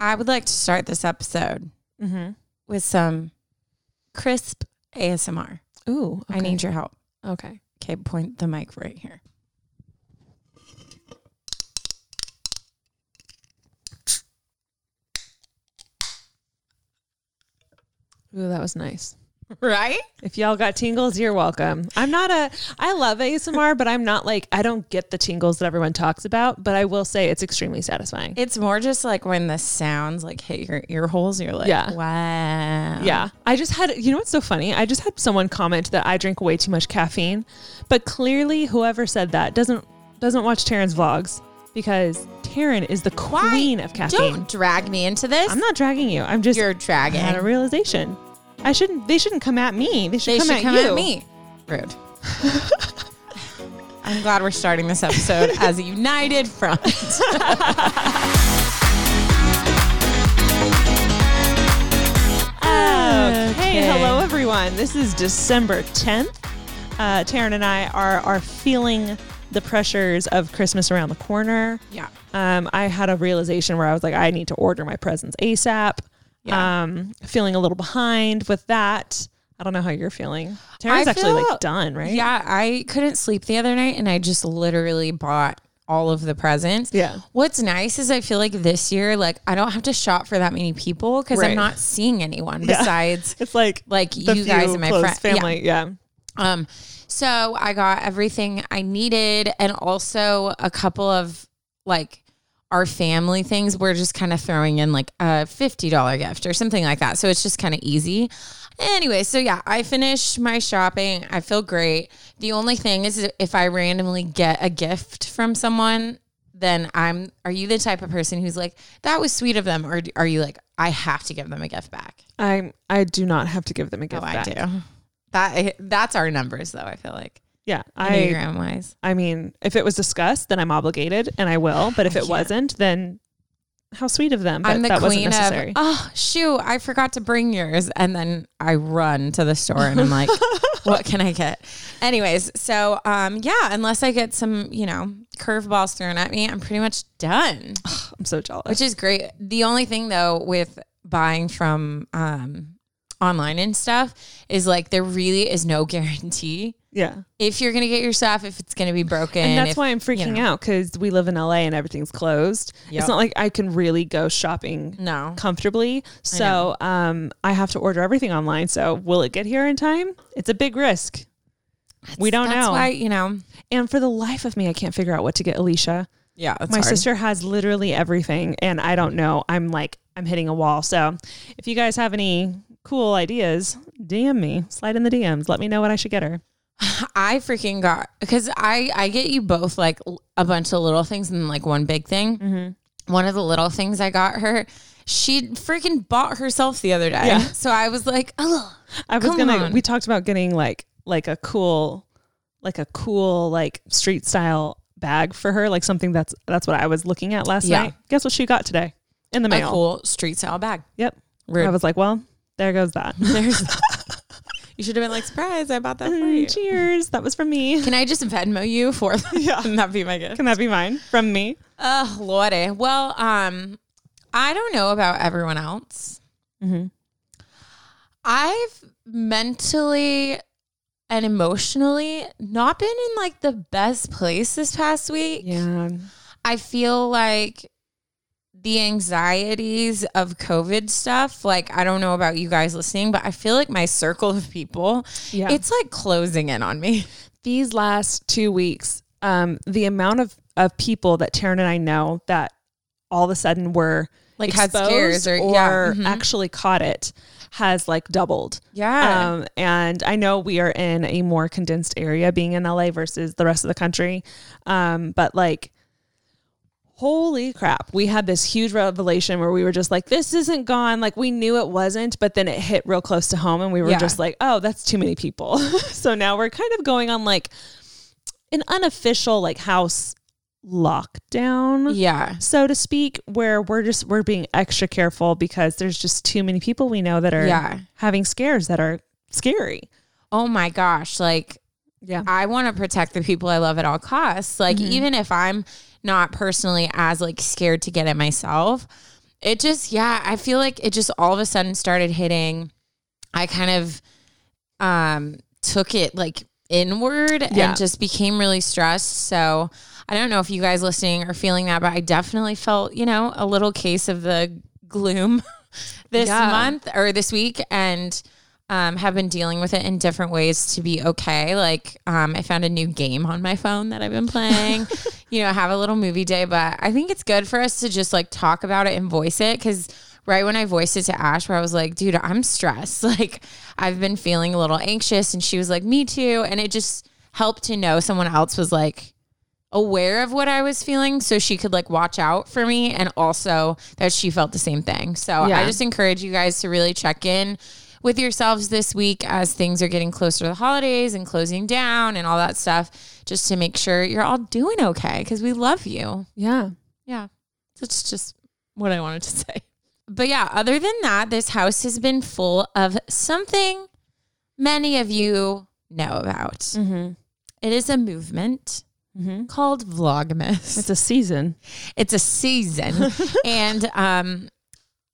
I would like to start this episode Mm-hmm. with some crisp ASMR. Ooh, I need your help. Okay. Okay, point the mic right here. Ooh, that was nice. Right? If y'all got tingles, you're welcome. I'm not a, I love ASMR, but I'm not like, I don't get the tingles that everyone talks about, but I will say it's extremely satisfying. It's more just like when the sounds like hit your ear holes, you're like, Yeah. wow. Yeah. I just had, you know what's so funny? I just had someone comment that I drink way too much caffeine, but clearly whoever said that doesn't, doesn't watch Taryn's vlogs because Taryn is the Why? queen of caffeine. Don't drag me into this. I'm not dragging you. I'm just, You're I had a realization. I shouldn't, they shouldn't come at me. They should They come, should at, come you. at me. Rude. I'm glad we're starting this episode as a united front. Okay. Okay. hello everyone. This is December 10th. Uh, Taryn and I are are feeling the pressures of Christmas around the corner. yeah. Um, I had a realization where I was like, I need to order my presents ASAP. Yeah. Um, feeling a little behind with that. I don't know how you're feeling. Tara's I actually feel- like done, right? Yeah, I couldn't sleep the other night and I just literally bought all of the presents. Yeah. What's nice is I feel like this year, like I don't have to shop for that many people because Right. I'm not seeing anyone Yeah. besides It's like like you guys and my friends. family. Yeah. Um, so I got everything I needed and also a couple of like our family things. We're just kind of throwing in like a $50 gift or something like that. So it's just kind of easy. Anyway, so yeah, I finished my shopping. I feel great. The only thing is if I randomly get a gift from someone, then I'm are you the type of person who's like, that was sweet of them? Or are you like, I have to give them a gift back? I I do not have to give them a oh, gift oh, back. I do. That that's our numbers though, I feel like. Yeah. I, wise. I mean, if it was discussed, then I'm obligated and I will. But if it wasn't, then how sweet of them. But I'm the that wasn't queen necessary. of oh shoot, I forgot to bring yours. And then I run to the store and I'm like, what can I get? Anyways, so um yeah, unless I get some, you know, curveballs thrown at me, I'm pretty much done. I'm so jealous. Which is great. The only thing though with buying from um online and stuff is like there really is no guarantee yeah. if you're gonna get your stuff, if it's gonna be broken. And that's if- why I'm freaking know. out because we live in LA and everything's closed. Yep. It's not like I can really go shopping no. comfortably. So um, I have to order everything online. So will it get here in time? It's a big risk. we don't That's know. why, you know. And for the life of me, I can't figure out what to get Alicia. Yeah, that's My hard. sister has literally everything, and I don't know. I'm like, I'm hitting a wall. So if you guys have any cool ideas, DM me, slide in the DMs. Let me know what I should get her. I freaking got because I I get you both like a bunch of little things and like one big thing. Mm-hmm. One of the little things I got her, she freaking bought herself the other day. Yeah. So I was like, oh, I was gonna. on. We talked about getting like like a cool, like a cool like street style bag for her, like something that's that's what I was looking at last Yeah. night. Guess what she got today in the mail? a cool street style bag. Yep. Rude. I was like, well, there goes that. There's. You should have been like, surprise! I bought that for you. Cheers. That was from me. Can I just Venmo you for that? Yeah. Can that be my gift? Can that be mine from me? Oh, lordy. Well, um, I don't know about everyone else. Mm-hmm. I've mentally and emotionally not been in like the best place this past week. Yeah. I feel like the anxieties of COVID stuff, like I don't know about you guys listening, but I feel like my circle of people, Yeah. it's like closing in on me. these last two weeks, um, the amount of, of people that Taryn and I know that all of a sudden were Like had scares or- or yeah, mhm. actually caught it has like doubled. Yeah. Um, and I know we are in a more condensed area being in LA versus the rest of the country. Um, but like, holy crap, we had this huge revelation where we were just like, this isn't gone. Like, we knew it wasn't, but then it hit real close to home and we were Yeah. just like, oh, that's too many people. so now we're kind of going on like an unofficial like house lockdown yeah. so to speak where we're just we're being extra careful because there's just too many people we know that are Yeah. having scares that are scary Oh my gosh. Like yeah I want to protect the people I love at all costs. Like Mm-hmm. even if I'm not personally as like scared to get it myself, it just yeah i feel like it just all of a sudden started hitting i kind of um took it like inward Yeah. and just became really stressed so i don't know if you guys listening are feeling that but i definitely felt you know a little case of the gloom this Yeah. month or this week and um, have been dealing with it in different ways to be okay. Like, um, I found a new game on my phone that I've been playing. you know, have a little movie day, but I think it's good for us to just like talk about it and voice it because right when I voiced it to Ash, where I was like, dude, I'm stressed. Like, I've been feeling a little anxious, and she was like, me too. And it just helped to know someone else was like, aware of what I was feeling so she could like watch out for me and also that she felt the same thing. So Yeah. I just encourage you guys to really check in with yourselves this week as things are getting closer to the holidays and closing down and all that stuff just to make sure you're all doing okay because we love you. Yeah. Yeah. That's just what I wanted to say. But yeah, other than that, this house has been full of something many of you know about. Mm-hmm. It is a movement Mm-hmm. called Vlogmas. It's a season. It's a season. and um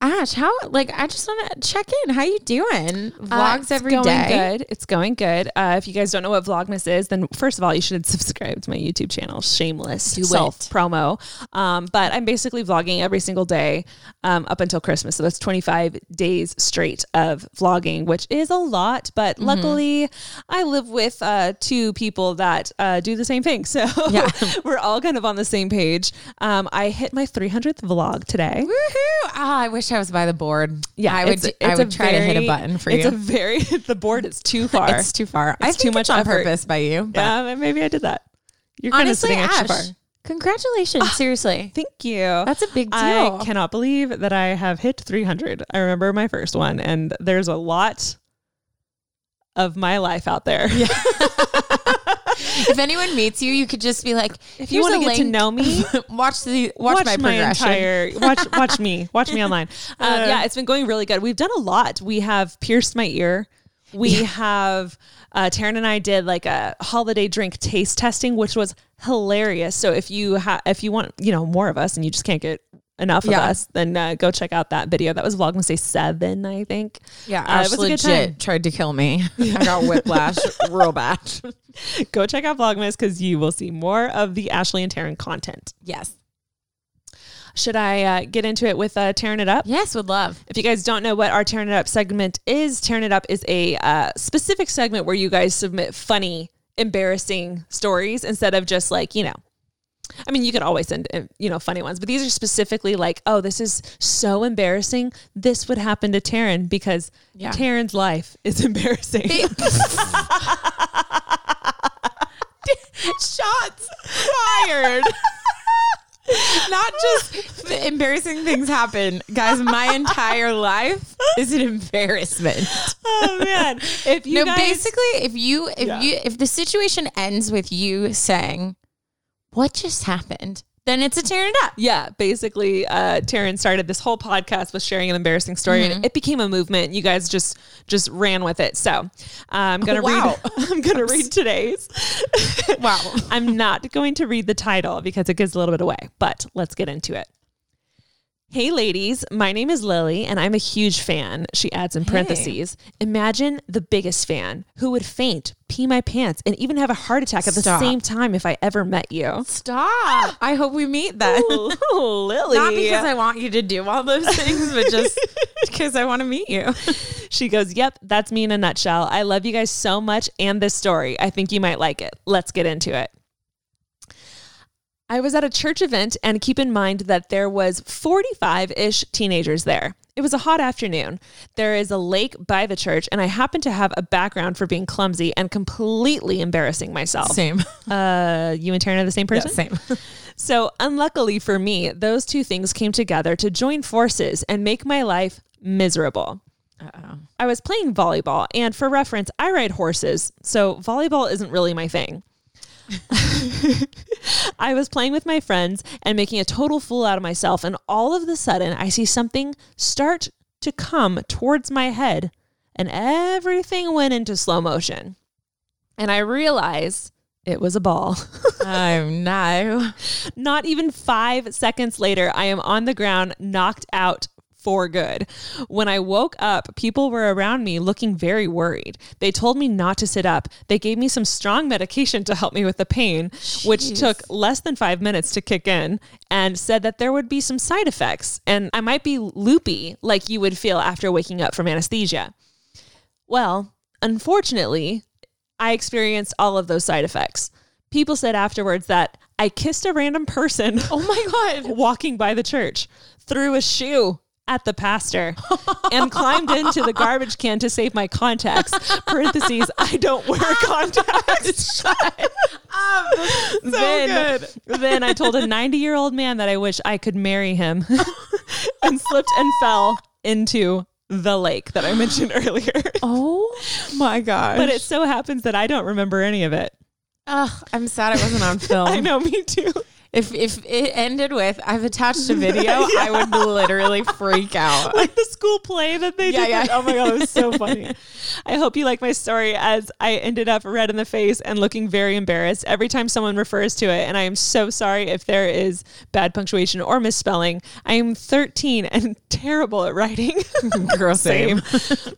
Ash, how like I just want to check in. How you doing? Uh, Vlogs it's every going day. Good. It's going good. Uh, if you guys don't know what Vlogmas is, then first of all, you should subscribe to my YouTube channel. Shameless Do it. self promo. Um, but I'm basically vlogging every single day um, up until Christmas. So that's 25 days straight of vlogging, which is a lot. But Mm-hmm. luckily, I live with uh, two people that uh, do the same thing. So Yeah. we're all kind of on the same page. Um, I hit my 300th vlog today. Woohoo! Ah, I wish I was by the board. Yeah, I would. it's- I would try to hit a button for it's you. It's a very the board is too far. it's too far. I It's too it's much on effort. purpose by you. But yeah, maybe I did that. You're kind of honestly, sitting Ash, far. congratulations. Ah, seriously, Thank you. that's a big deal. I cannot believe that I have hit 300. I remember my first one, and there's a lot of my life out there. if anyone meets you, you could just be like, If you want to get to know me, watch the watch, my progression. entire watch watch me watch me online. Um, Uh, yeah, it's been going really good. We've done a lot. We have pierced my ear. We have uh, Taryn and I did like a holiday drink taste testing, which was hilarious. So if you have if you want you know more of us and you just can't get enough of us, then uh, go check out that video. That was Vlogmas Day seven, I think. Yeah, Uh, Ash it was a good legit time. tried to kill me. I got whiplash real bad. Go check out Vlogmas because you will see more of the Ashley and Taryn content. Yes, Should I uh, get into it with uh, tearing it up? yes, would love. If you guys don't know what our Tearing It Up segment is, Tearing It Up is a uh, specific segment where you guys submit funny, embarrassing stories instead of just like, you know, I mean, you could always send, uh, you know, funny ones, but these are specifically like, oh, this is so embarrassing. This would happen to Taryn because Yeah. Taryn's life is embarrassing. Shots fired. Not just embarrassing things happen, guys. My entire life is an embarrassment. oh man. If you no, guys, basically, if you if Yeah. you if the situation ends with you saying, "What just happened?" then it's a tearing it up. yeah, basically, uh, Taryn started this whole podcast with sharing an embarrassing story, Mm-hmm. and it became a movement. You guys just just ran with it. So uh, I'm gonna Wow. read. I'm gonna read today's. Wow. I'm not going to read the title because it gives a little bit away. But let's get into it. Hey, ladies, my name is Lily, and I'm a huge fan. She adds in parentheses Imagine the biggest fan who would faint, pee my pants, and even have a heart attack at Stop. the same time if I ever met you. Stop. I hope we meet then. Oh, Lily. Not because I want you to do all those things, but just because I want to meet you. She goes, Yep, that's me in a nutshell. I love you guys so much and this story. I think you might like it. Let's get into it. I was at a church event and keep in mind that there was 45-ish teenagers there. It was a hot afternoon. There is a lake by the church and I happen to have a background for being clumsy and completely embarrassing myself. Same. Uh, you and Taryn are the same person? Yeah, same. So, unluckily for me, those two things came together to join forces and make my life miserable. Uh-oh. I was playing volleyball, and for reference, I ride horses, so volleyball isn't really my thing. I was playing with my friends and making a total fool out of myself, and all of a sudden, I see something start to come towards my head, and everything went into slow motion. And I realize it was a ball. oh no. Not even five seconds later, I am on the ground, knocked out for good. When I woke up, people were around me looking very worried. They told me not to sit up. They gave me some strong medication to help me with the pain, which took less than five minutes to kick in, and said that there would be some side effects and I might be loopy like you would feel after waking up from anesthesia. Well, unfortunately, I experienced all of those side effects. People said afterwards that I kissed a random person Oh my god. walking by the church, threw a shoe at the pastor, and climbed into the garbage can to save my contacts. Parentheses, I don't wear contacts. so then, then I told a 90 year old man that I wish I could marry him and slipped and fell into the lake that I mentioned earlier. Oh my gosh. But it so happens that I don't remember any of it. Ugh, I'm sad it wasn't on film. I know, me too. If if it ended with I've attached a video, I would literally freak out. like the school play that they Yeah, did. yeah. Oh my god, it was so funny. I hope you like my story as I ended up red in the face and looking very embarrassed every time someone refers to it. And I am so sorry if there is bad punctuation or misspelling. I am 13 and terrible at writing. Girl, same.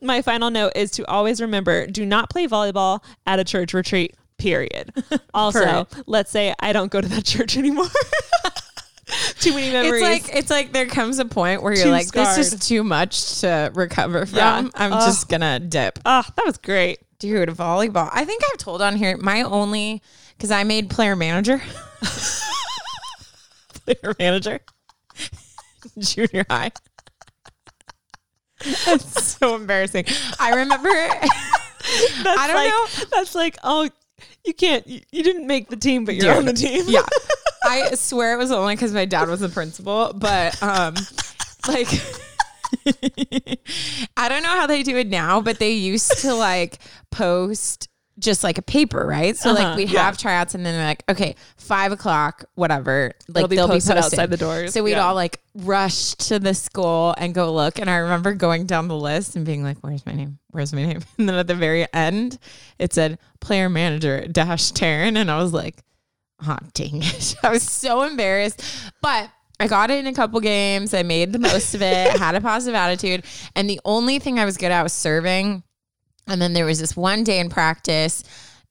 my final note is to always remember do not play volleyball at a church retreat. Period. Also, let's say I don't go to that church anymore. Too many memories. It's like it's like there comes a point where you're Too like, this is too much to recover from. Yeah. I'm Ugh. just gonna dip. oh, that was great. Dude, volleyball. I think I've told on here my only because I made player manager. player manager. Junior high. That's so embarrassing. I remember That's I don't like, know. That's like, oh, you can't. You, you didn't make the team, but you're Dude. on the team. yeah. I swear it was only because my dad was the principal, but um, like, I don't know how they do it now, but they used to like post just like a paper, right? So Uh-huh, like we'd yeah. have tryouts, and then they're like, okay, five o'clock, whatever. Like It'll be they'll posted be posted outside the doors. So we'd Yeah. all like rush to the school and go look. And I remember going down the list and being like, "Where's my name? Where's my name?" And then at the very end, it said player manager dash Taryn, and I was like, "Oh dang it!" I was so embarrassed, but. I got it in a couple games. I made the most of it, had a positive attitude. And the only thing I was good at was serving. And then there was this one day in practice,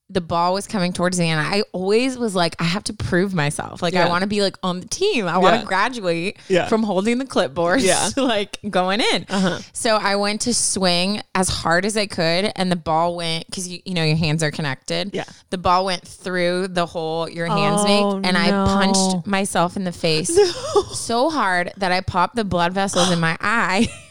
the ball was coming towards me and I always was like, I have to prove myself. Like, I want to be like on the team. I want Yeah. to graduate Yeah. from holding the clipboard Yeah. to like going in. Uh-huh. So I went to swing as hard as I could, and the ball went because you, you know your hands are connected. Yeah. the ball went through the hole your hands Oh, make, and I punched myself in the face so hard that I popped the blood vessels in my eye.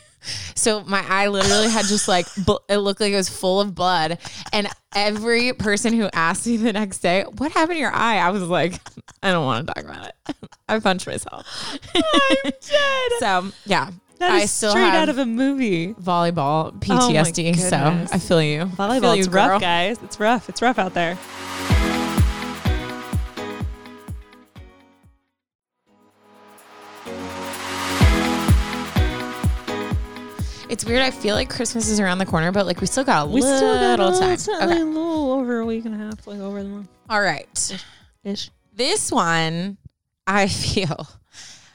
So my eye literally had just like bl- it looked like it was full of blood, and every person who asked me the next day, "What happened to your eye?" I was like, "I don't want to talk about it." I punched myself. I'm dead. So yeah, That I still straight out of a movie. volleyball Oh PTSD. so. I feel you. Volleyball, you, it's rough, guys. It's rough. It's rough out there. It's weird. I feel like Christmas is around the corner, but like we still got a We little still got a time. it's Okay. like a little over a week and a half, like over the month All right. ish. This one, I feel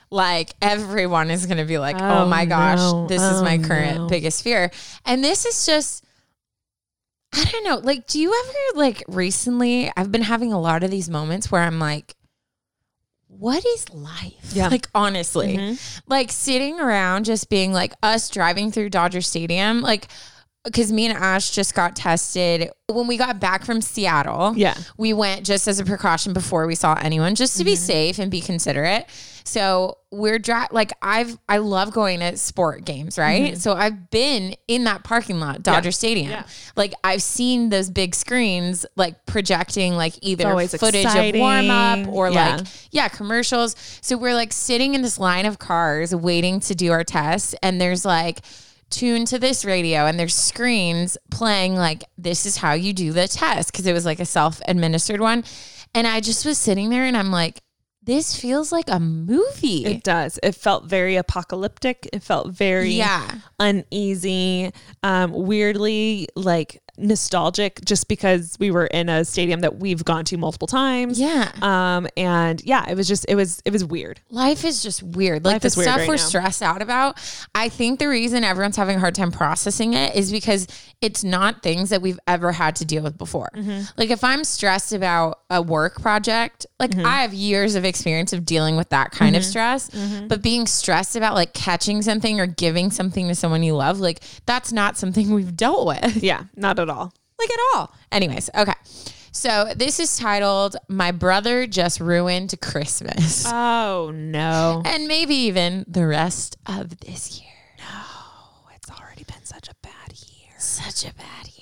like everyone is going to be like, oh, Oh, my gosh, no. this is my Oh, current no. biggest fear. And this is just, I don't know. Like, do you ever, like, recently, I've been having a lot of these moments where I'm like, what is life? Yeah. Like, honestly, Mhm. like sitting around just being like us driving through Dodger Stadium, like, because me and Ash just got tested when we got back from Seattle Yeah. we went just as a precaution before we saw anyone just to be Mm-hmm. safe and be considerate so we're dri- like i've i love going to sport games right so i've been in that parking lot dodger stadium Mm-hmm. Yeah. like i've seen those big screens like projecting like either footage exciting. of warm up or Yeah. like yeah commercials so we're like sitting in this line of cars waiting to do our tests and there's like tune to this radio and there's screens playing like this is how you do the test because it was like a self-administered one and i just was sitting there and i'm like this feels like a movie It does. It felt very apocalyptic. It felt very yeah uneasy, um, weirdly like nostalgic just because we were in a stadium that we've gone to multiple times. Yeah. Um, and yeah, it was just it was it was weird. Life is just weird. Like Life the is weird stuff right we're now. stressed out about. I think the reason everyone's having a hard time processing it is because it's not things that we've ever had to deal with before. Mm-hmm. Like if I'm stressed about a work project, like Mm-hmm. I have years of experience of dealing with that kind of stress. But being stressed about like catching something or giving something to someone you love, like that's not something we've dealt with. Yeah, not at all. Like at all. Anyways, okay. So this is titled My Brother Just Ruined Christmas. Oh no. and maybe even the rest of this year. No, it's already been such a bad year. Such a bad year.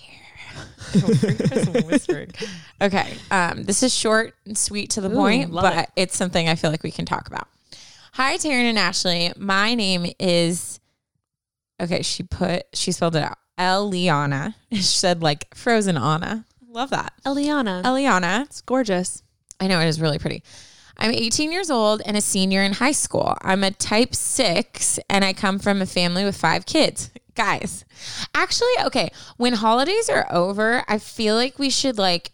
okay. Um, this is short and sweet to the point, but it. it's something I feel like we can talk about. Hi, Taryn and Ashley. My name is okay. She put she spelled it out. Eliana. She said like frozen Anna. Love that. Eliana. Eliana. it's gorgeous. I know it is really pretty. I'm 18 years old and a senior in high school. I'm a type six and I come from a family with five kids. Guys, actually, okay, when holidays are over, I feel like we should like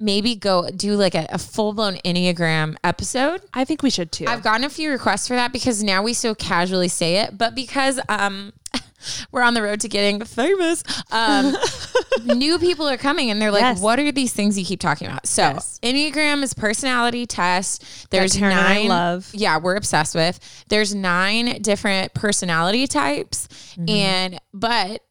maybe go do like a, a full blown Enneagram episode. I think we should too. I've gotten a few requests for that because now we so casually say it, but because um we're on the road to getting famous, um new people are coming and they're like, Yes. "What are these things you keep talking about?" So Yes. Enneagram is personality test. There's nine. love. Yeah, we're obsessed with. There's nine different personality types, Mm-hmm. and but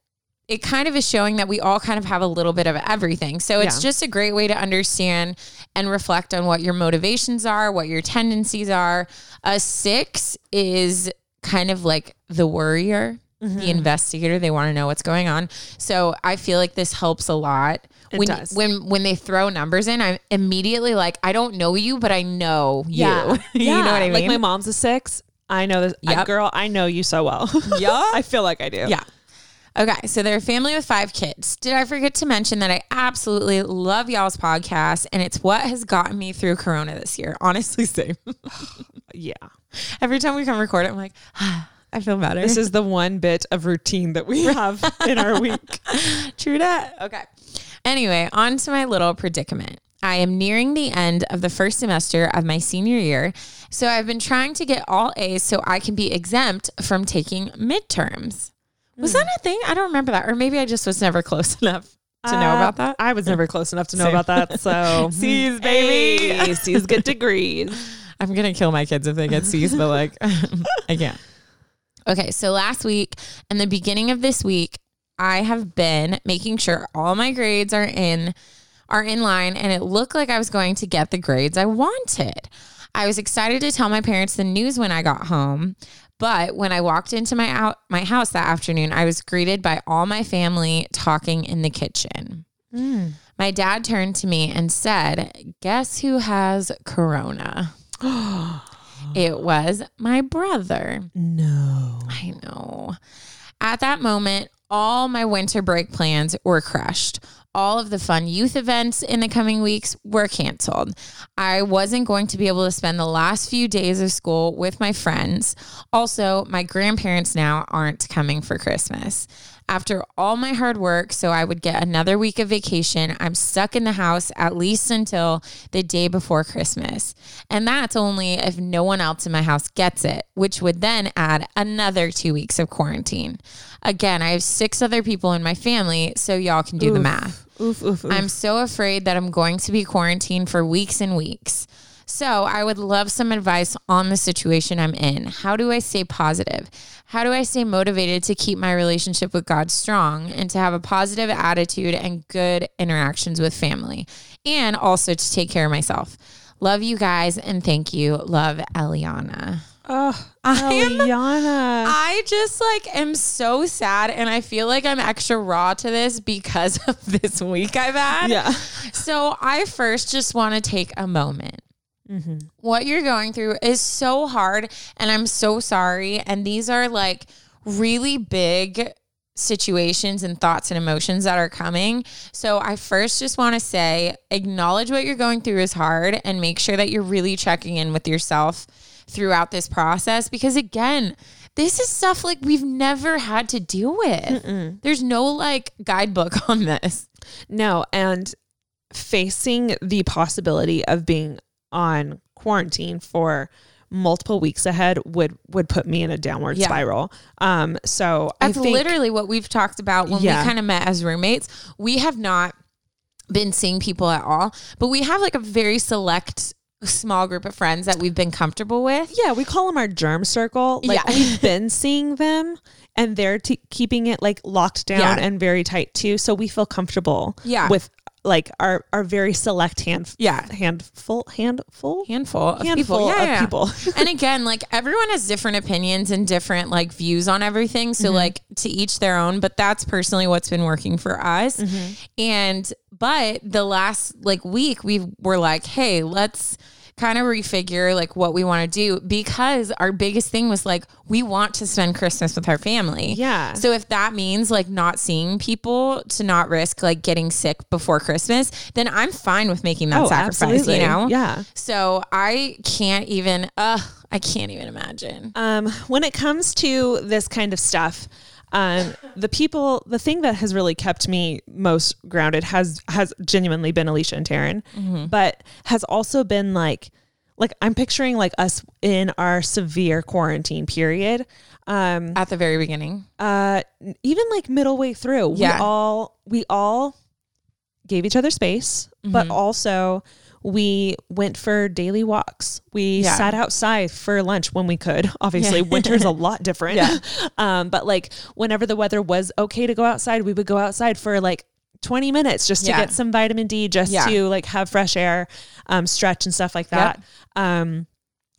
it kind of is showing that we all kind of have a little bit of everything. So it's Yeah. just a great way to understand and reflect on what your motivations are, what your tendencies are. A six is kind of like the worrier, Mm-hmm. the investigator. They want to know what's going on. So I feel like this helps a lot. It when does. when when they throw numbers in, I'm immediately like, I don't know you, but I know you. Yeah. you know what I mean? Like my mom's a six. I know this. I- girl, I know you so well. Yeah. I feel like I do. Yeah. Okay, so they're a family with five kids. Did I forget to mention that I absolutely love y'all's podcast and it's what has gotten me through Corona this year? Honestly, same. Yeah. Every time we come record it, I'm like, ah, I feel better. This is the one bit of routine that we have in our week. True that. Okay. Anyway, on to my little predicament. I am nearing the end of the first semester of my senior year, so I've been trying to get all A's so I can be exempt from taking midterms. Was that a thing? I don't remember that. Or maybe I just was never close enough to know Uh, about that. I was never close enough to know Same. about that. So C's, baby. Hey, C's get degrees. I'm gonna kill my kids if they get C's, but like I can't. Okay, so last week and the beginning of this week, I have been making sure all my grades are in are in line and it looked like I was going to get the grades I wanted. I was excited to tell my parents the news when I got home, but when I walked into my out my house that afternoon, I was greeted by all my family talking in the kitchen. Mm. My dad turned to me and said, Guess who has corona? it was my brother. No. I know. At that moment, all my winter break plans were crushed. All of the fun youth events in the coming weeks were canceled. I wasn't going to be able to spend the last few days of school with my friends. Also, my grandparents now aren't coming for Christmas. After all my hard work, so I would get another week of vacation, I'm stuck in the house at least until the day before Christmas. And that's only if no one else in my house gets it, which would then add another two weeks of quarantine. Again, I have six other people in my family, so y'all can do the math. Oof, oof, oof. I'm so afraid that I'm going to be quarantined for weeks and weeks. So, I would love some advice on the situation I'm in. How do I stay positive? How do I stay motivated to keep my relationship with God strong and to have a positive attitude and good interactions with family? And also to take care of myself. Love you guys and thank you. Love Eliana. oh, Eliana. I just like am so sad and I feel like I'm extra raw to this because of this week I've had. yeah. So I first just want to take a moment. Mm-hmm. What you're going through is so hard and I'm so sorry. And these are like really big situations and thoughts and emotions that are coming. So I first just want to say acknowledge what you're going through is hard and make sure that you're really checking in with yourself throughout this process because again, this is stuff like we've never had to deal with. There's no like guidebook on this. No, and facing the possibility of being on quarantine for multiple weeks ahead would would put me in a downward Yeah. spiral. Um so That's I think literally what we've talked about when Yeah. we kind of met as roommates. We have not been seeing people at all, but we have like a very select small group of friends that we've been comfortable with. Yeah, we call them our germ circle. Like Yeah. we've been seeing them and they're t- keeping it like locked down Yeah. and very tight too. So we feel comfortable Yeah. with like our, our very select hand, Yeah. handful, handful, Handful of handful people. Yeah, of yeah. people. and again, like everyone has different opinions and different like views on everything. So mm-hmm. like to each their own, but that's personally what's been working for us. Mm-hmm. And but the last like week we were like, hey, let's kind of refigure like what we want to do because our biggest thing was like we want to spend Christmas with our family. Yeah. So if that means like not seeing people to not risk like getting sick before Christmas, then I'm fine with making that Oh, sacrifice, absolutely. you know? Yeah. So I can't even, uh, I can't even imagine. Um, when it comes to this kind of stuff, um, the people, the thing that has really kept me most grounded has has genuinely been Alicia and Taryn, but has also been like, like I'm picturing like us in our severe quarantine period. Um, At the very beginning. uh, even like middle way through, Yeah. we all we all gave each other space, but Mm-hmm. also we went for daily walks. We Yeah. sat outside for lunch when we could. Obviously, Yeah. winter's a lot different. Yeah. um, but like whenever the weather was okay to go outside, we would go outside for like 20 minutes just to Yeah. get some vitamin D, just to like have fresh air, um, stretch and stuff like that. Um,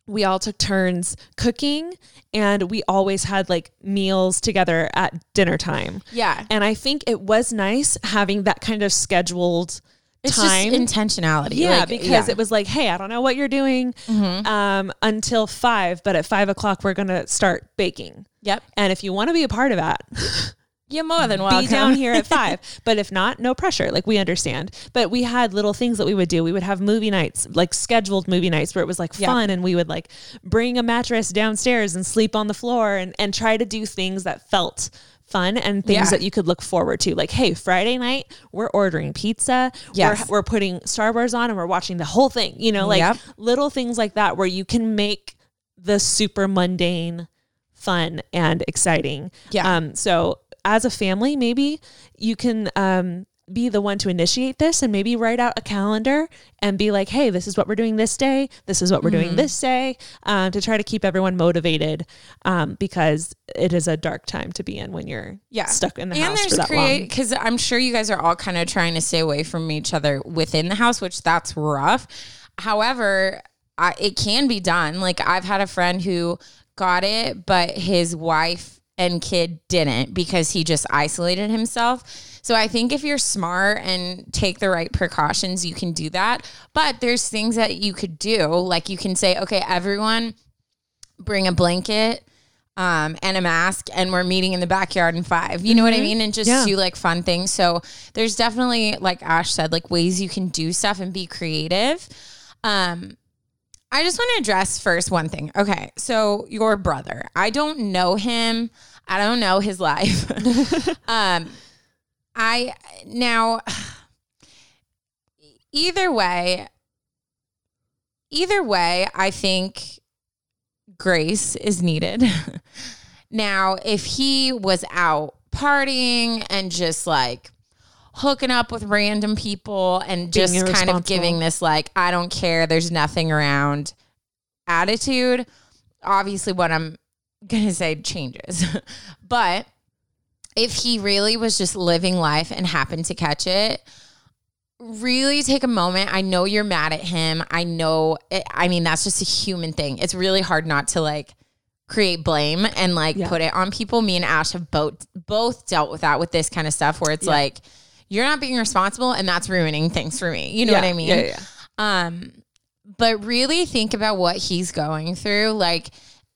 we all took turns cooking and we always had like meals together at dinner time. Yeah. And I think it was nice having that kind of scheduled It's time. just intentionality. yeah, Like, because yeah. Mm-hmm. it was like, hey, I don't know what you're doing um, until five, but at five o'clock we're gonna start baking. Yep. And if you want to be a part of that, You're more than welcome. be down here at five. but if not, no pressure. Like we understand. But we had little things that we would do. We would have movie nights, like scheduled movie nights where it was like fun and we would like bring a mattress downstairs and sleep on the floor and, and try to do things that felt fun and things Yeah. that you could look forward to. Like, hey, Friday night, we're ordering pizza. Yes. We're, we're putting Star Wars on and we're watching the whole thing. You know, like Yep. little things like that where you can make the super mundane fun and exciting. Yeah. Um, so as a family, maybe you can um, be the one to initiate this and maybe write out a calendar and be like, hey, this is what we're doing this day. This is what we're Mm-hmm. doing this day um, to try to keep everyone motivated um, because it is a dark time to be in when you're Yeah. stuck in the and house for there's that create because I'm sure you guys are all kind of trying to stay away from each other within the house, which that's rough. However, I, it can be done. Like I've had a friend who got it, but his wife and kid didn't because he just isolated himself. So I think if you're smart and take the right precautions, you can do that. But there's things that you could do, like you can say, okay, everyone bring a blanket um, and a mask, and we're meeting in the backyard in five. You know what I mean? And just Yeah. do like fun things. So there's definitely, like Ash said, like ways you can do stuff and be creative. Um, I just want to address first one thing. Okay, so your brother, I don't know him. I don't know his life. um, I now either way, either way, I think grace is needed. now, if he was out partying and just like hooking up with random people and Being just kind of giving this like I don't care, there's nothing around attitude, obviously what I'm going to say changes. but if he really was just living life and happened to catch it, really take a moment. I know you're mad at him. I know, it, I mean, that's just a human thing. It's really hard not to like create blame and like Yeah. put it on people. Me and Ash have both both dealt with that with this kind of stuff where it's Yeah. like you're not being responsible and that's ruining things for me. You know Yeah, what I mean? Yeah, yeah. Um, but really think about what he's going through. Like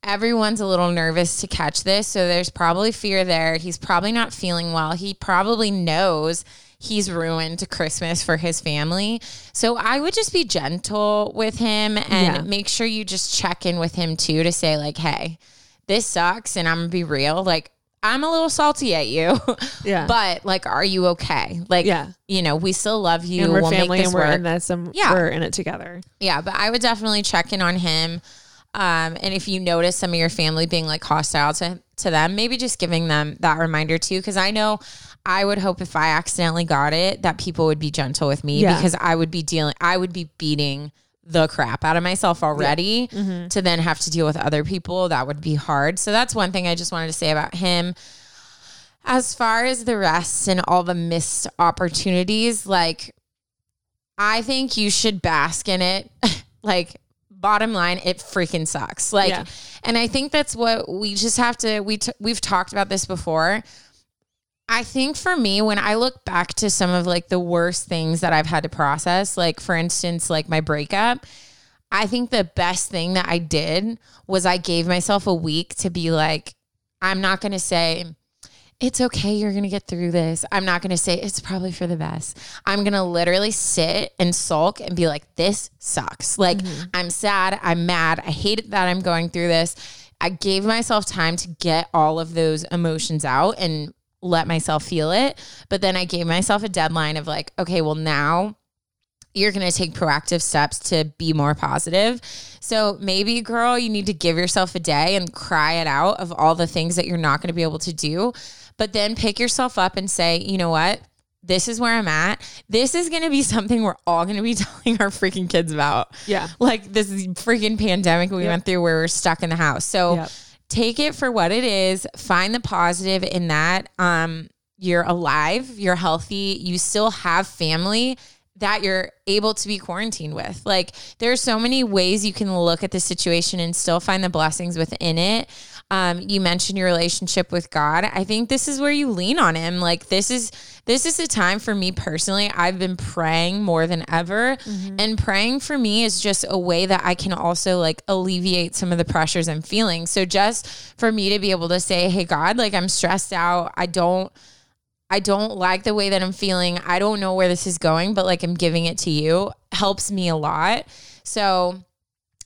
everyone's a little nervous to catch this, so there's probably fear there. He's probably not feeling well. He probably knows he's ruined Christmas for his family. So I would just be gentle with him and Yeah. make sure you just check in with him too to say like, "Hey, this sucks and I'm going to be real. Like I'm a little salty at you, Yeah. but like, are you okay? Like, Yeah. you know, we still love you. and we're we'll family and we're work. in this and Yeah. we're in it together. Yeah, but I would definitely check in on him. Um, and if you notice some of your family being like hostile to, to them, maybe just giving them that reminder too. Cause I know I would hope if I accidentally got it that people would be gentle with me Yeah. because I would be dealing, I would be beating the crap out of myself already Mm-hmm. to then have to deal with other people. That would be hard. So that's one thing I just wanted to say about him. As far as the rest and all the missed opportunities, like I think you should bask in it. like bottom line, it freaking sucks. Like Yeah. and I think that's what we just have to we t- we've talked about this before. I think for me when I look back to some of like the worst things that I've had to process, like for instance like my breakup, I think the best thing that I did was I gave myself a week to be like I'm not going to say it's okay. You're going to get through this. I'm not going to say it's probably for the best. I'm going to literally sit and sulk and be like, this sucks. Like, mm-hmm. I'm sad. I'm mad. I hate it that I'm going through this. I gave myself time to get all of those emotions out and let myself feel it. But then I gave myself a deadline of like, okay, well, now you're going to take proactive steps to be more positive. So maybe, girl, you need to give yourself a day and cry it out of all the things that you're not going to be able to do. But then pick yourself up and say, you know what? This is where I'm at. This is going to be something we're all going to be telling our freaking kids about. Yeah. Like this freaking pandemic we Yep. went through where we're stuck in the house. So Yep. take it for what it is. Find the positive in that. Um, you're alive, you're healthy, you still have family that you're able to be quarantined with. Like there are so many ways you can look at the situation and still find the blessings within it. Um, you mentioned your relationship with God. I think this is where you lean on him. Like this is this is a time for me personally. I've been praying more than ever. And praying for me is just a way that I can also like alleviate some of the pressures I'm feeling. So just for me to be able to say, Hey God, like I'm stressed out. I don't I don't like the way that I'm feeling. I don't know where this is going, but like I'm giving it to you helps me a lot. So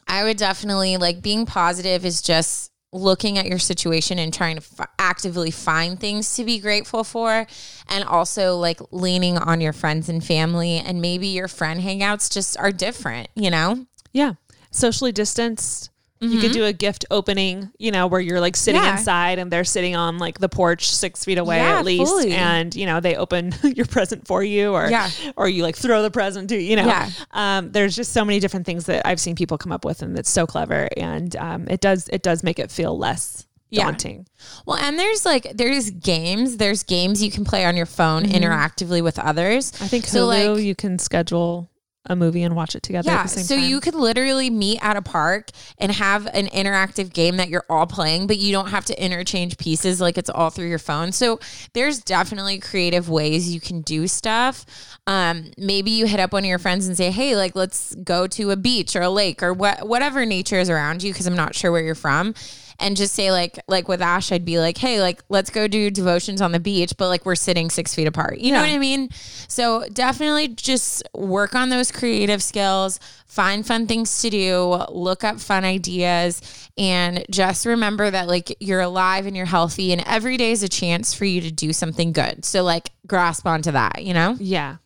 I would definitely like being positive is just looking at your situation and trying to f- actively find things to be grateful for and also like leaning on your friends and family and maybe your friend hangouts just are different, you know? Yeah. Socially distanced. You could do a gift opening, you know, where you're like sitting Mm-hmm. Yeah. inside and they're sitting on like the porch six feet away Yeah, at least. fully. And, you know, they open your present for you or Yeah. or you like throw the present to, you know. Yeah. Um, there's just so many different things that I've seen people come up with and it's so clever. And um, it does it does make it feel less Yeah. daunting. Well, and there's like there's games, there's games you can play on your phone interactively with others. I think Hulu, So, like- you can schedule a movie and watch it together Yeah, at the same so time. you could literally meet at a park and have an interactive game that you're all playing, but you don't have to interchange pieces like it's all through your phone. So there's definitely creative ways you can do stuff. Um, maybe you hit up one of your friends and say, "Hey, like let's go to a beach or a lake or what whatever nature is around you," because I'm not sure where you're from. And just say like like with Ash, I'd be like, hey, like let's go do devotions on the beach, but like we're sitting six feet apart. You know what I mean? So definitely just work on those creative skills, find fun things to do, look up fun ideas, and just remember that like you're alive and you're healthy, and every day is a chance for you to do something good. So like grasp onto that, you know? yeah.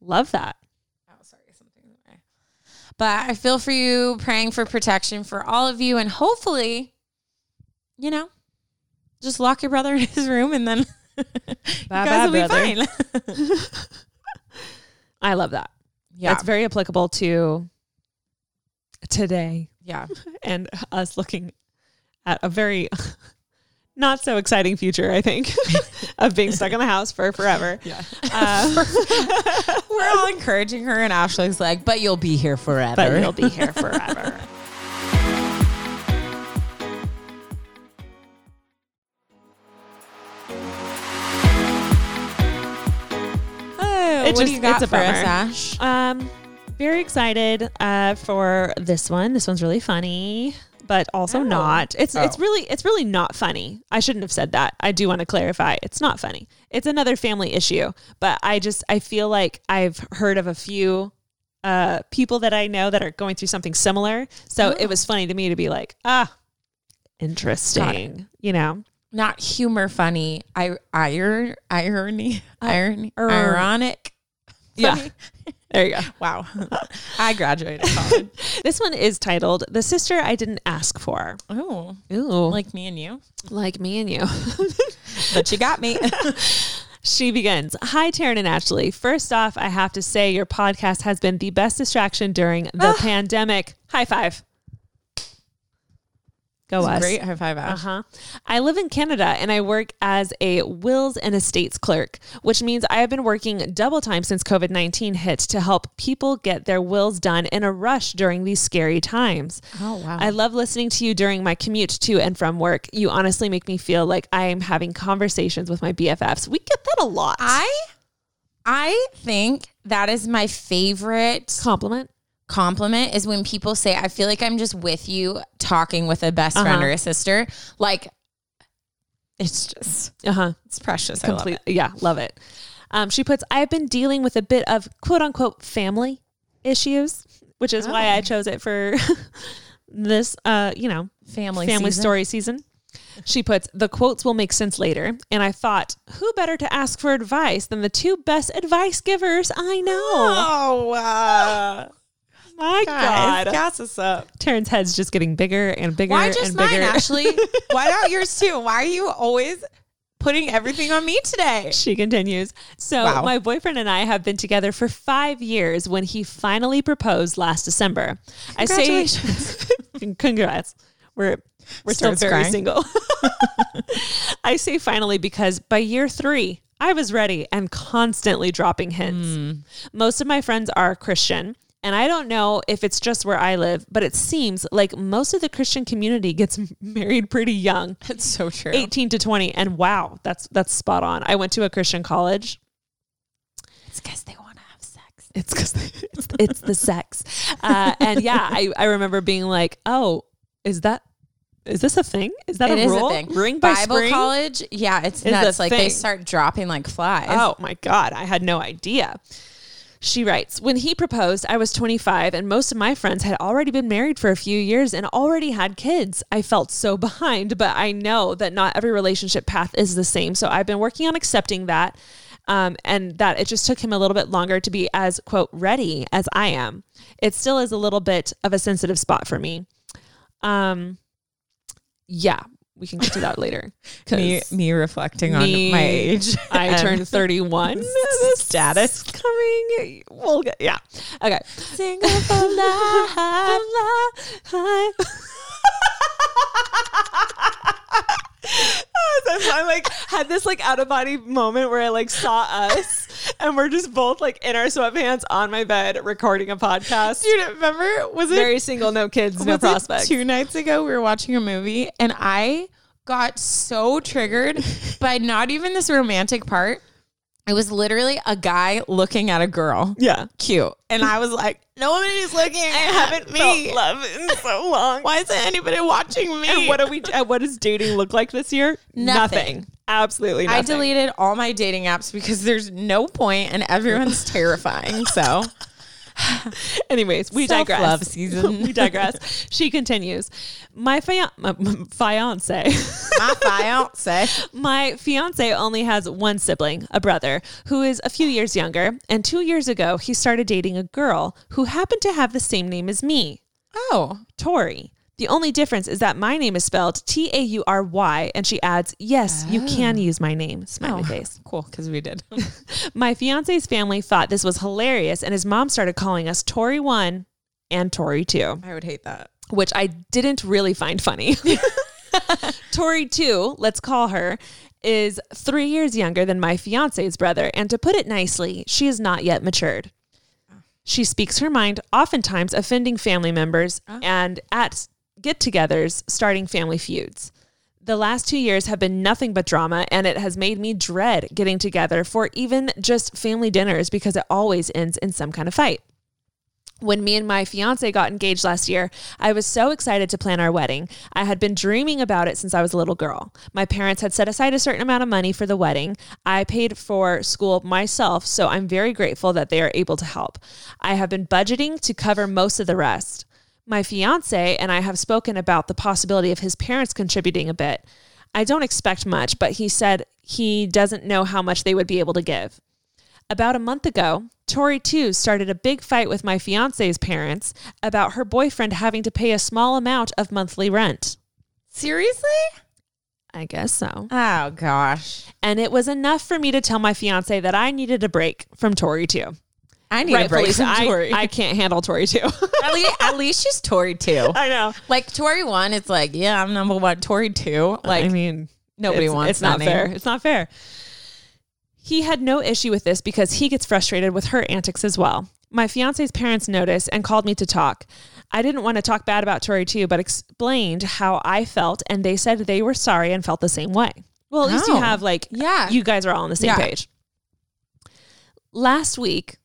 Love that. But I feel for you, praying for protection for all of you, and hopefully, you know, just lock your brother in his room, and then you Bye, guys bye, will be fine. I love that. yeah, It's very applicable to today yeah. and us looking at a very not so exciting future, I think, of being stuck in the house for forever. Yeah. Uh, We're all encouraging her, and Ashley's like, but you'll be here forever. but you'll be here forever. Oh, It what just- do you got it's a for us. Ash? Um, very excited uh, for this one. This one's really funny, but also Oh. not. It's it's Oh. really it's really not funny. I shouldn't have said that. I do want to clarify. It's not funny. It's another family issue, but I just I feel like I've heard of a few uh, people that I know that are going through something similar. So Oh. it was funny to me to be like, ah, interesting. You know, not humor funny, I ir, irony, irony, ir- ironic. Yeah. There you go. Wow. I graduated college. This one is titled The Sister I Didn't Ask For. Oh, Ooh. like me and you. like me and you. But you got me. She begins Hi, Taryn and Ashley. First off, I have to say your podcast has been the best distraction during the pandemic. High five. Go us. Great high five, Uh-huh. I live in Canada and I work as a wills and estates clerk, which means I have been working double time since COVID 19 hit to help people get their wills done in a rush during these scary times. Oh, wow. I love listening to you during my commute to and from work. You honestly make me feel like I am having conversations with my BFFs. We get that a lot. I I think that is my favorite compliment. Compliment is when people say, I feel like I'm just with you talking with a best friend Uh-huh. or a sister. Like it's just Uh huh. it's precious. Love Complete. it. Yeah, love it. Um, she puts, I've been dealing with a bit of quote unquote family issues, which is why Oh. I chose it for this, uh, you know, Family family season. story season. She puts, the quotes will make sense later. And I thought, who better to ask for advice than the two best advice givers I know? Oh, uh, My guys, God. gas us up. Taryn's head's just getting bigger and bigger Why just and mine, bigger. Ashley? Why not yours too? Why are you always putting everything on me today? She continues. So, Wow. my boyfriend and I have been together for five years when he finally proposed last December. I say, congrats. We're we're still Starts very crying. single. I say finally because by year three, I was ready and constantly dropping hints. Hmm. Most of my friends are Christian. And I don't know if it's just where I live, but it seems like most of the Christian community gets married pretty young. It's so true. 18 to 20 and wow that's that's spot on i went to a christian college It's because they want to have sex. it's because it's, it's the sex uh, and yeah I, I remember being like oh is that is this a thing is that It a is rule a thing. ring by Bible spring college, yeah, it's Is nuts. Like they start dropping like flies. oh my god i had no idea she writes, when he proposed, I was 25 and most of my friends had already been married for a few years and already had kids. I felt so behind, but I know that not every relationship path is the same. So I've been working on accepting that um, and that it just took him a little bit longer to be as, quote, ready as I am. It still is a little bit of a sensitive spot for me. Um, yeah, we can get to that later. me, me reflecting me- on my age. I turned 31. the status. coming. We'll get, yeah. Okay. Single for life. I like had this like out of body moment where I like saw us and we're just both like in our sweatpants on my bed recording a podcast. Dude, remember? Was it Very single, no kids, no prospects. two nights ago, we were watching a movie, and I got so triggered by not even this romantic part. It was literally a guy looking at a girl. yeah. Cute. And I was like, nobody's looking. I haven't me. love in so long. Why isn't anybody watching me? And what do we? Uh, what does dating look like this year? Nothing. Absolutely nothing. I deleted all my dating apps because there's no point and everyone's terrifying. So Anyways, we Self-love season. we digress. She continues. My, fian- my, my fiance, my fiance. my fiance only has one sibling, a brother, who is a few years younger. And two years ago, he started dating a girl who happened to have the same name as me, Oh, Tori. The only difference is that my name is spelled T A U R Y, and she adds, "Yes, you can ah. use my name." Smiley oh, face. cool. Because we did. My fiance's family thought this was hilarious, and his mom started calling us Tori One and Tori Two. I would hate that. which I didn't really find funny. Tori, too, let's call her, is three years younger than my fiance's brother. And to put it nicely, she is not yet matured. Ah. She speaks her mind, oftentimes offending family members ah. and at get togethers, starting family feuds. The last two years have been nothing but drama, and it has made me dread getting together for even just family dinners because it always ends in some kind of fight. When me and my fiance got engaged last year, I was so excited to plan our wedding. I had been dreaming about it since I was a little girl. My parents had set aside a certain amount of money for the wedding. I paid for school myself, so I'm very grateful that they are able to help. I have been budgeting to cover most of the rest. My fiance and I have spoken about the possibility of his parents contributing a bit. I don't expect much, but he said he doesn't know how much they would be able to give. About a month ago, Tori too started a big fight with my fiance's parents about her boyfriend having to pay a small amount of monthly rent. Seriously? I guess so. Oh gosh. And it was enough for me to tell my fiance that I needed a break from Tori too. I need a break from Tori. I, I can't handle Tori too. at, least, at least she's Tori too. I know. Like Tori one, it's like, yeah, I'm number one. Tori two, like I mean, nobody it's, wants It's not that fair. It's not fair. He had no issue with this because he gets frustrated with her antics as well. My fiance's parents noticed and called me to talk. I didn't want to talk bad about Tori too, but explained how I felt, and they said they were sorry and felt the same way. Well, at least you Oh. have like, Yeah. you guys are all on the same Yeah. page. Last week,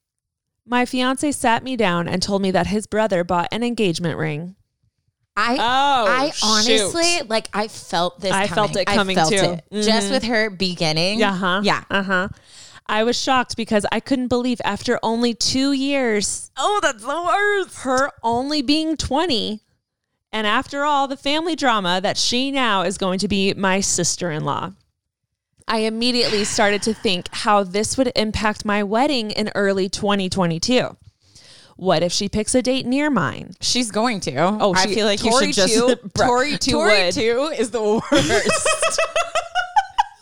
my fiance sat me down and told me that his brother bought an engagement ring. I Oh, I honestly like I felt this. I felt coming. it coming, I felt too. It. Just Mhm. with her beginning. Yeah, huh? Yeah. Uh huh. I was shocked because I couldn't believe after only two years, Oh, that's the worst. her only being 20, and after all the family drama, that she now is going to be my sister in law. I immediately started to think how this would impact my wedding in early 2022. What if she picks a date near mine? She's going to. Oh, I she- feel like Tori you should just. too- Tori too Tori would. two is the worst.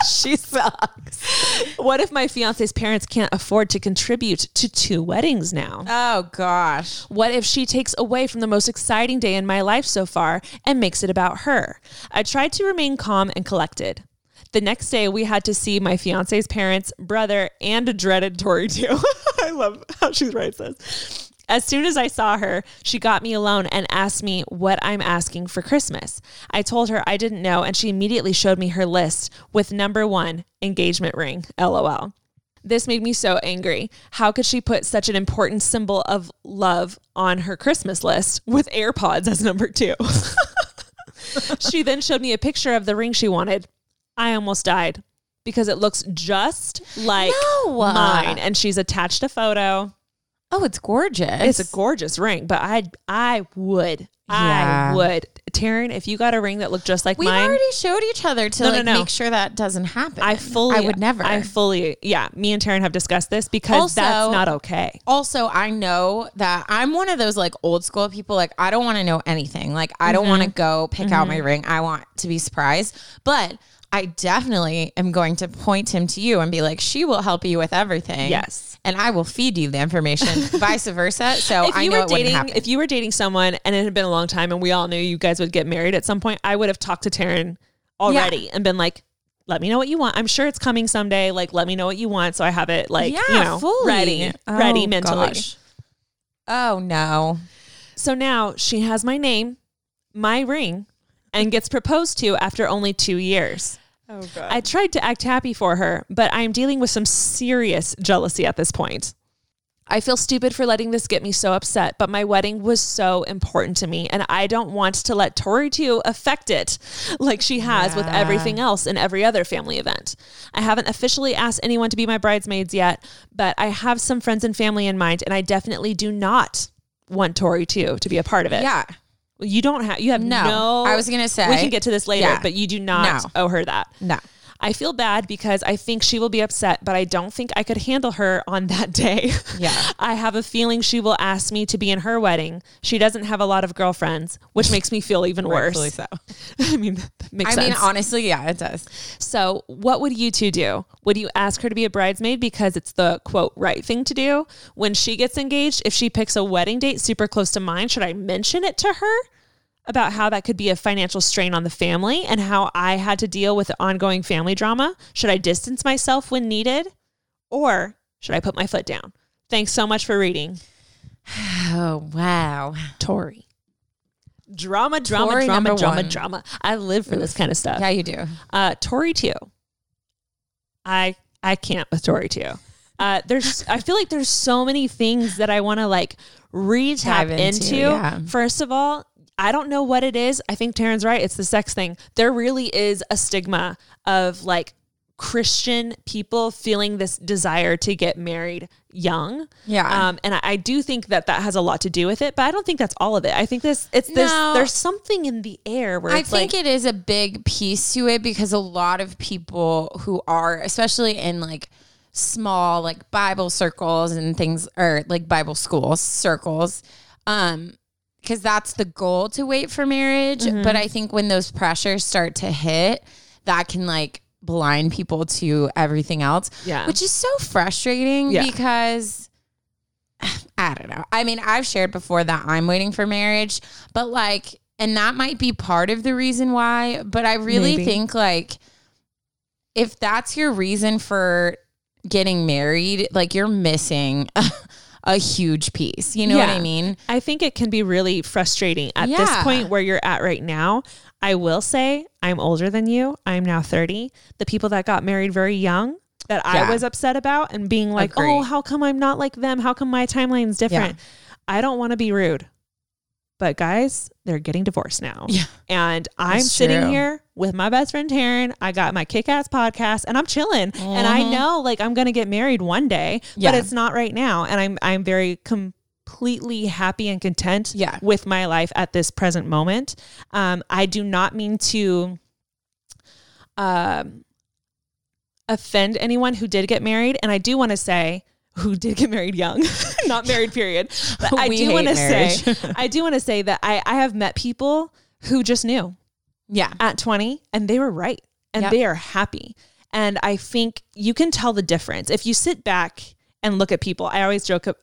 she sucks. What if my fiance's parents can't afford to contribute to two weddings now? Oh gosh. What if she takes away from the most exciting day in my life so far and makes it about her? I tried to remain calm and collected. The next day, we had to see my fiance's parents, brother, and a dreaded Tori too. I love how she writes this. As soon as I saw her, she got me alone and asked me what I'm asking for Christmas. I told her I didn't know, and she immediately showed me her list with number one engagement ring. LOL. This made me so angry. How could she put such an important symbol of love on her Christmas list with AirPods as number two? she then showed me a picture of the ring she wanted. I almost died because it looks just like No. mine. And she's attached a photo. Oh, it's gorgeous. It's a gorgeous ring, but I I would. Yeah. I would. Taryn, if you got a ring that looked just like. We've mine, already showed each other to No, no, like no. make sure that doesn't happen. I fully I would never. I fully yeah, me and Taryn have discussed this because Also- that's not okay. also I know that I'm one of those like old school people. Like I don't want to know anything. Like I don't want to mm-hmm. go pick out my mm-hmm. ring. I want to be surprised. But I definitely am going to point him to you and be like, she will help you with everything. Yes. And I will feed you the information, vice versa. So if I you know were dating if you were dating someone and it had been a long time and we all knew you guys would get married at some point, I would have talked to Taryn already and been like, let me know what you want. I'm sure it's coming someday. Like, let me know what you want. So I have it like, yeah, you know, fully. ready, Oh, ready mentally. gosh. Oh no. So now she has my name, my ring, and gets proposed to after only two years. Oh god. I tried to act happy for her, but I am dealing with some serious jealousy at this point. I feel stupid for letting this get me so upset, but my wedding was so important to me, and I don't want to let Tori too affect it like she has with everything else in every other family event. I haven't officially asked anyone to be my bridesmaids yet, but I have some friends and family in mind, and I definitely do not want Tori too to be a part of it. yeah. You don't have, you have No. no. I was gonna say we can get to this later, Yeah. but you do not No. owe her that. No. I feel bad because I think she will be upset, but I don't think I could handle her on that day. Yeah. I have a feeling she will ask me to be in her wedding. She doesn't have a lot of girlfriends, which makes me feel even Rightfully worse. so. I mean, that makes I sense. mean, honestly, yeah, it does. so, what would you two do? Would you ask her to be a bridesmaid because it's the quote right thing to do? When she gets engaged, if she picks a wedding date super close to mine, should I mention it to her? About how that could be a financial strain on the family and how I had to deal with the ongoing family drama? Should I distance myself when needed? Or should I put my foot down? Thanks so much for reading. Oh wow. Tori. Drama, drama, Tori drama, drama, one. drama. I live for this kind of stuff. Yeah, you do. Uh, Tori too. I I can't with Tori too. Uh, there's I feel like there's so many things that I want to like re-tap into. into, yeah. First of all, I don't know what it is. I think Taryn's right. It's the sex thing. There really is a stigma of like Christian people feeling this desire to get married young. Yeah. Um, and I, I do think that that has a lot to do with it, but I don't think that's all of it. I think this, it's this, No. there's something in the air where I think like, it is a big piece to it because a lot of people who are, especially in like small like Bible circles and things, or like Bible schools circles, um, because that's the goal to wait for marriage. Mm-hmm. But I think when those pressures start to hit, that can like blind people to everything else. Yeah. Which is so frustrating Yeah. because I don't know. I mean, I've shared before that I'm waiting for marriage, but like, and that might be part of the reason why, but I really Maybe. think like if that's your reason for getting married, like you're missing a, huge piece. You know what I mean? I think it can be really frustrating at this point where you're at right now. I will say I'm older than you. I'm now 30. The people that got married very young that I was upset about and being like, oh, Agree. oh, how come I'm not like them? How come my timeline's different? I don't want to be rude. But guys, they're getting divorced now. Yeah. And I'm That's sitting true. here with my best friend Taryn. I got my kick ass podcast and I'm chilling. And I Mhm. know like I'm gonna get married one day, Yeah. but it's not right now. And I'm I'm very completely happy and content Yeah. with my life at this present moment. Um, I do not mean to um offend anyone who did get married. And I do want to say who did get married young, not married, period. But I do want to say. I do want to say that I, I have met people who just knew Yeah. at 20 and they were right and Yep. they are happy. And I think you can tell the difference. If you sit back and look at people, I always joke, to,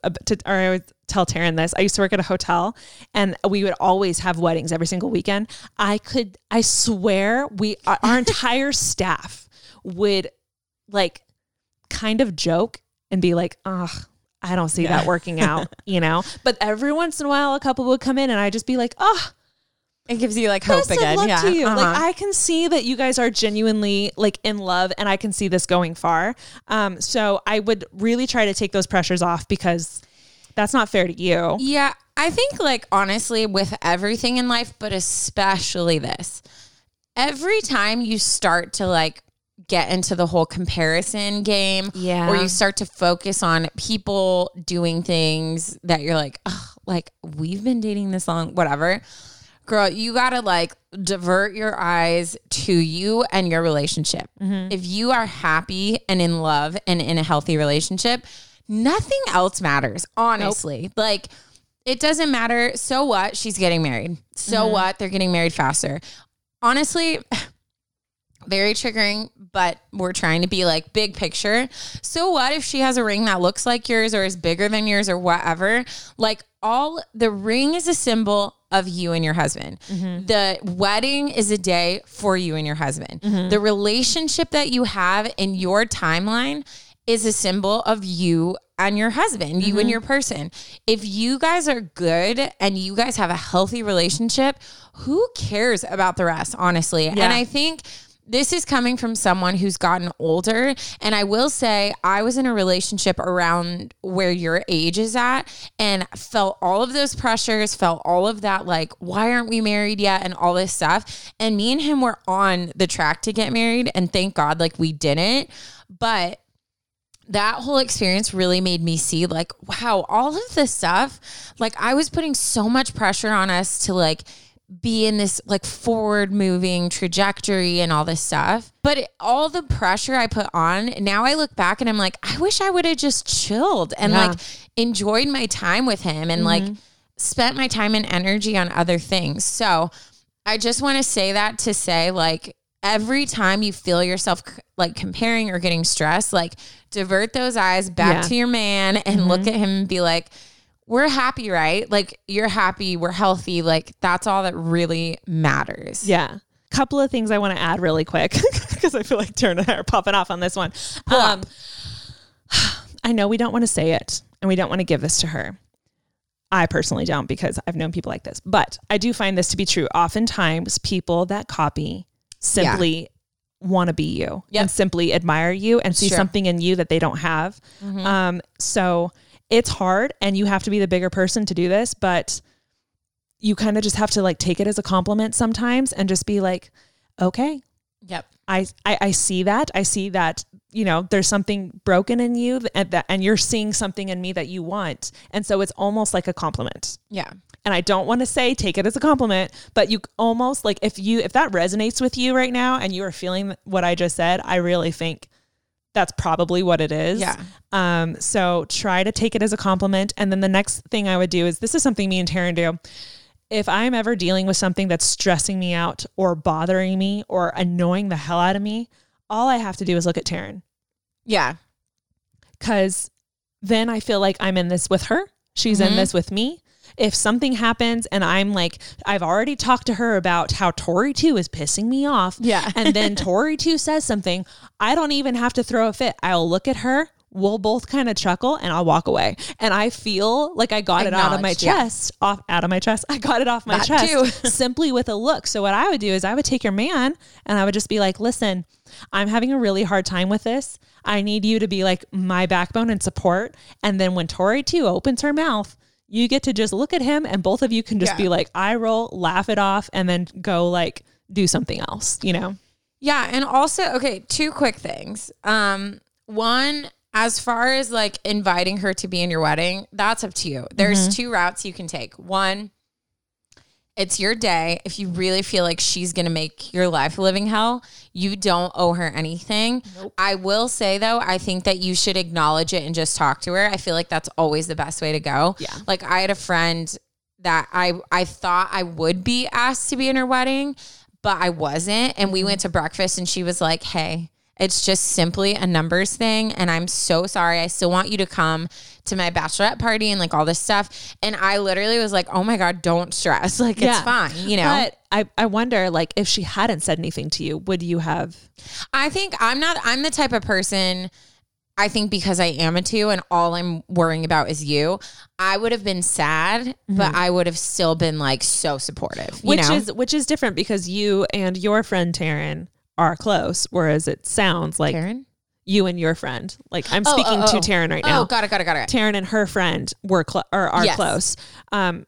or I always tell Taryn this. I used to work at a hotel and we would always have weddings every single weekend. I could, I swear, we, our our entire staff would like kind of joke and be like, ugh, I don't see Yeah. that working out, you know? But every once in a while, a couple would come in and I'd just be like, oh, It gives you like hope again. yeah. you. Like Uh-huh. I can see that you guys are genuinely like in love, and I can see this going far. Um, so I would really try to take those pressures off because that's not fair to you. Yeah, I think like honestly with everything in life, but especially this. Every time you start to like get into the whole comparison game Yeah. or you start to focus on people doing things that you're like, oh, like we've been dating this long, whatever. Girl, you got to like divert your eyes to you and your relationship. Mm-hmm. If you are happy and in love and in a healthy relationship, nothing else matters, honestly. Like, it doesn't matter. So what? She's getting married. So mm-hmm. what? They're getting married faster. Honestly, very triggering, but we're trying to be like big picture. So what if she has a ring that looks like yours or is bigger than yours or whatever? Like all the ring is a symbol of you and your husband. Mm-hmm. The wedding is a day for you and your husband. Mm-hmm. The relationship that you have in your timeline is a symbol of you and your husband, you and mm-hmm. your person. If you guys are good and you guys have a healthy relationship, who cares about the rest, honestly? And I think this is coming from someone who's gotten older. And I will say, I was in a relationship around where your age is at and felt all of those pressures, felt all of that, like, why aren't we married yet? And all this stuff. And me and him were on the track to get married. And thank God, like, we didn't. But that whole experience really made me see like wow all of this stuff like i was putting so much pressure on us to like be in this like forward moving trajectory and all this stuff but it, all the pressure i put on now i look back and i'm like i wish i would have just chilled and Yeah. like enjoyed my time with him and like mm-hmm. spent my time and energy on other things so I just want to say that to say like every time you feel yourself c- like comparing or getting stressed, like divert those eyes back Yeah. to your man and look mm-hmm. at him and be like, we're happy, right? Like you're happy, we're healthy. Like that's all that really matters. Yeah. Couple of things I want to add really quick because I feel like Taryn and I are popping off on this one. Um, I know we don't want to say it and we don't want to give this to her. I personally don't because I've known people like this, but I do find this to be true. Oftentimes, people that copy simply want to be you Yep. and simply admire you and see Sure. something in you that they don't have. Um, so it's hard and you have to be the bigger person to do this, but you kind of just have to like take it as a compliment sometimes and just be like, okay, Yep. I, I I see that. I see that you know there's something broken in you and that and you're seeing something in me that you want. And so it's almost like a compliment. Yeah. And I don't want to say take it as a compliment, but you almost like if you if that resonates with you right now and you are feeling what I just said, I really think that's probably what it is. Yeah. Um so try to take it as a compliment and then the next thing I would do is this is something me and Taryn do if I'm ever dealing with something that's stressing me out or bothering me or annoying the hell out of me, all I have to do is look at Taryn. Yeah. Cause then I feel like I'm in this with her. She's in Mhm. this with me. If something happens and I'm like, I've already talked to her about how Tori too is pissing me off. Yeah. and then Tori too says something, I don't even have to throw a fit. I'll look at her. We'll both kind of chuckle and I'll walk away. And I feel like I got it out of my Acknowledged, yeah. chest, off out of my chest. I got it off my That chest simply with a look. So what I would do is I would take your man and I would just be like, listen, I'm having a really hard time with this. I need you to be like my backbone and support. And then when Tori too opens her mouth, you get to just look at him and both of you can just Yeah. be like, I roll, laugh it off, and then go like do something else, you know? Yeah, and also, okay, two quick things. Um, one, as far as like inviting her to be in your wedding, that's up to you. There's two routes you can take. One, it's your day. If you really feel like she's gonna make your life a living hell, you don't owe her anything. I will say though, I think that you should acknowledge it and just talk to her. I feel like that's always the best way to go. Yeah. Like I had a friend that I I thought I would be asked to be in her wedding, but I wasn't. And we mm-hmm. went to breakfast and she was like, Hey, it's just simply a numbers thing. And I'm so sorry. I still want you to come to my bachelorette party and like all this stuff. And I literally was like, Oh my God, don't stress. Like Yeah. it's fine, you know? But I, I wonder, like, if she hadn't said anything to you, would you have? I think I'm not, I'm the type of person. I think because I am a two and all I'm worrying about is you, I would have been sad, but mm-hmm. I would have still been like so supportive. You Which know? is which is different because you and your friend Taryn are close, whereas it sounds like Karen? You and your friend. Like I'm Oh, speaking oh, to oh. Taryn right now. Oh, got it, got it, got it. Taryn and her friend were cl- or are Yes. close. Um,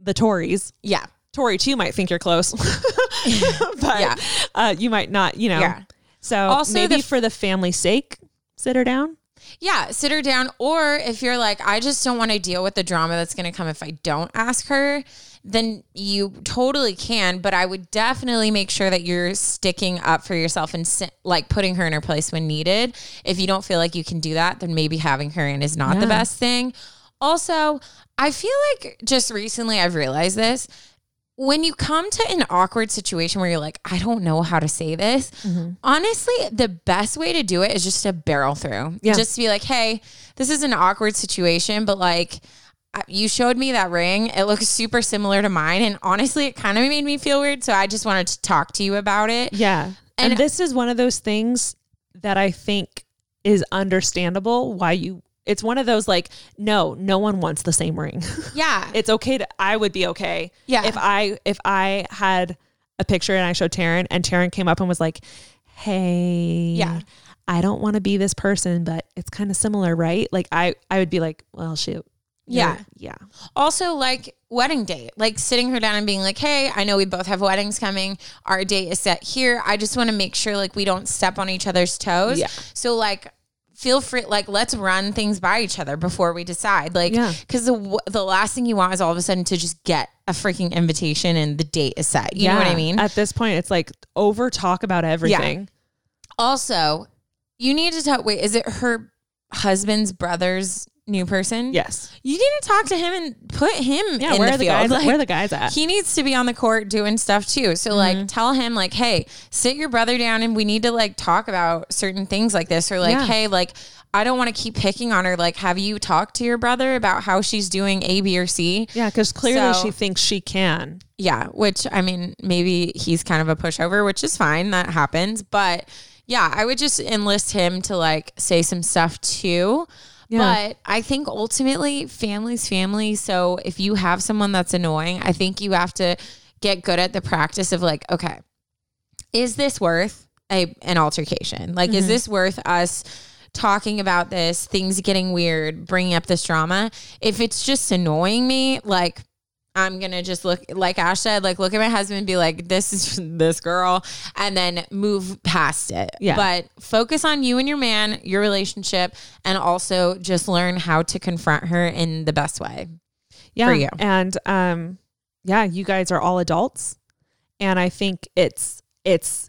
the Tories, Yeah. Tori too might think you're close, but Yeah. uh, you might not. You know. Yeah. So Also, maybe the- for the family's sake, sit her down. Yeah, sit her down. Or if you're like, I just don't want to deal with the drama that's going to come if I don't ask her, then you totally can. But I would definitely make sure that you're sticking up for yourself and like putting her in her place when needed. If you don't feel like you can do that, then maybe having her in is not the best thing. Also, I feel like just recently I've realized this. When you come to an awkward situation where you're like, I don't know how to say this, mm-hmm. honestly, the best way to do it is just to barrel through. Yeah. Just to be like, hey, this is an awkward situation, but like, you showed me that ring. It looks super similar to mine. And honestly, it kind of made me feel weird. So I just wanted to talk to you about it. Yeah. And, And- this is one of those things that I think is understandable why you it's one of those like no, no one wants the same ring. Yeah. it's okay to I would be okay. Yeah. If I if I had a picture and I showed Taryn and Taryn came up and was like, "Hey, Yeah. I don't want to be this person, but it's kind of similar, right?" Like I I would be like, "Well, shoot." Yeah. You're- Yeah. also like wedding date like sitting her down and being like hey i know we both have weddings coming our date is set here i just want to make sure like we don't step on each other's toes Yeah. so like feel free like let's run things by each other before we decide like Yeah. because the the last thing you want is all of a sudden to just get a freaking invitation and the date is set you know what i mean At this point, it's like over talk about everything. yeah. also you need to tell wait is it her husband's brother's new person Yes. you need to talk to him and put him Yeah. in where the the field. guys? Like, where are the guys at? he needs to be on the court doing stuff too. So like mm-hmm. tell him like, hey, sit your brother down and we need to like talk about certain things like this. Or like, Yeah. hey, like I don't want to keep picking on her. Like, have you talked to your brother about how she's doing A, B, or C? yeah, because clearly So- she thinks she can. Yeah, which I mean, maybe he's kind of a pushover, which is fine. That happens. But yeah, I would just enlist him to like say some stuff too. Yeah. But I think ultimately, family's family. So if you have someone that's annoying, I think you have to get good at the practice of like, okay, is this worth a an altercation? Like, is mm-hmm. this worth us talking about this, things getting weird, bringing up this drama? If it's just annoying me, like I'm gonna just look like Ash said, like look at my husband and be like, this is this girl, and then move past it. Yeah. But focus on you and your man, your relationship, and also just learn how to confront her in the best way. yeah. for you. And um, yeah, you guys are all adults, and I think it's it's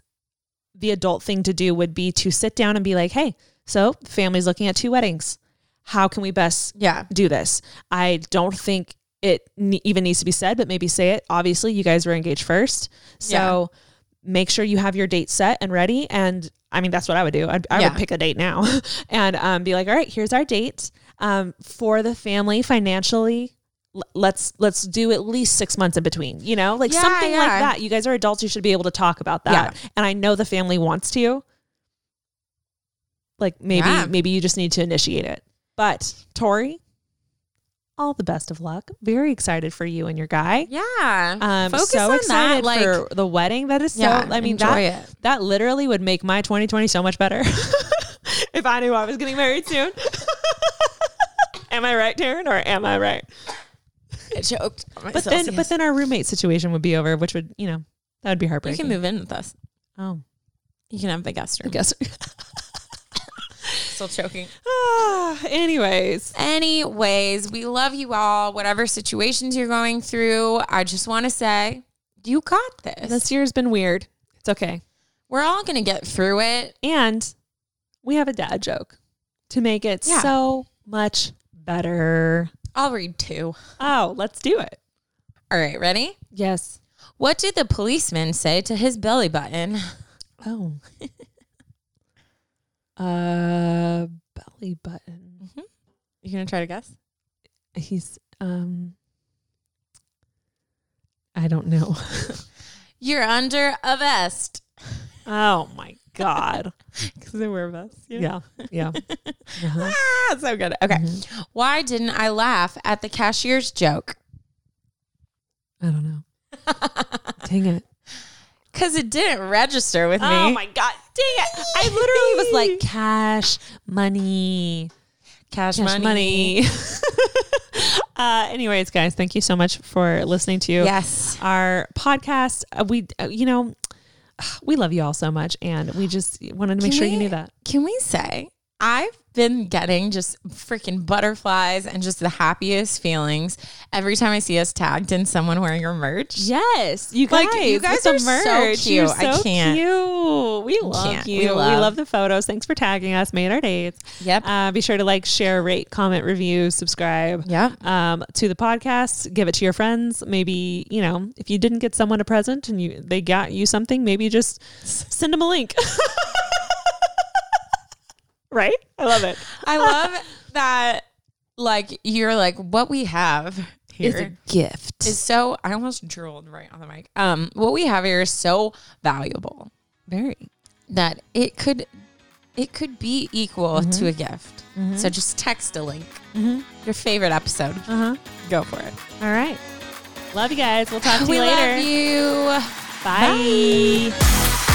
the adult thing to do would be to sit down and be like, hey, so the family's looking at two weddings. How can we best Yeah. do this? I don't think it ne- even needs to be said, but maybe say it. Obviously, you guys were engaged first, so make sure you have your date set and ready. And I mean, that's what I would do. I'd, I Yeah. would pick a date now and um, be like, all right, here's our date um, for the family financially. l- Let's let's do at least six months in between, you know, like Yeah, something like that. You guys are adults; you should be able to talk about that. And I know the family wants to. Like maybe Yeah. maybe you just need to initiate it. But Tori, all the best of luck. Very excited for you and your guy. Yeah. Um, Focus so on excited that. Like, for the wedding. That is so. yeah. I mean, that it. that literally would make my 2020 so much better if I knew I was getting married soon. am I right, Taryn, or am I right? I choked. But then, but then our roommate situation would be over, which would you know that would be heartbreaking. you can move in with us. Oh, You can have the guest I room. Still choking. Ah, anyways, Anyways, we love you all. Whatever situations you're going through, I just want to say you got this. this year's been weird. It's okay, We're all gonna get through it. and we have a dad joke to make it Yeah. so much better. I'll read two. Oh, let's do it. All right, ready? Yes. What did the policeman say to his belly button? Oh. uh belly button. You gonna try to guess? He's um I don't know. You're under a vest. oh my god. Because they wear vests. yeah. Yeah. Uh-huh. Ah, so good. Okay. Mhm. Why didn't I laugh at the cashier's joke? I don't know. Dang it. Because it didn't register with me. Oh my god. Dang it. I literally was like cash money. cash, Cash money. money. uh anyways, guys, thank you so much for listening to Yes. our podcast. Uh, we, uh, you know, we love you all so much, and we just wanted to make Can sure you knew that. Can we say I've been getting just freaking butterflies and just the happiest feelings every time I see us tagged in someone wearing our merch. Yes, you guys. Like, you guys are so merch. cute. You're I can't. Cute. We love can't. you. We We love. love. the photos. Thanks for tagging us. Made our dates. Yep. Uh, be sure to like, share, rate, comment, review, subscribe. Yep. Um, to the podcast, give it to your friends. Maybe you know if you didn't get someone a present and you they got you something, maybe just send them a link. right? I love it. I love that like you're like what we have Is here a gift. is so I almost drooled right on the mic. Um what we have here is so valuable very. that it could it could be equal to a gift. So just text a link. Mm-hmm. Your favorite episode. Uh huh. Go for it. All right. Love you guys. We'll talk to we you later. love you. Bye.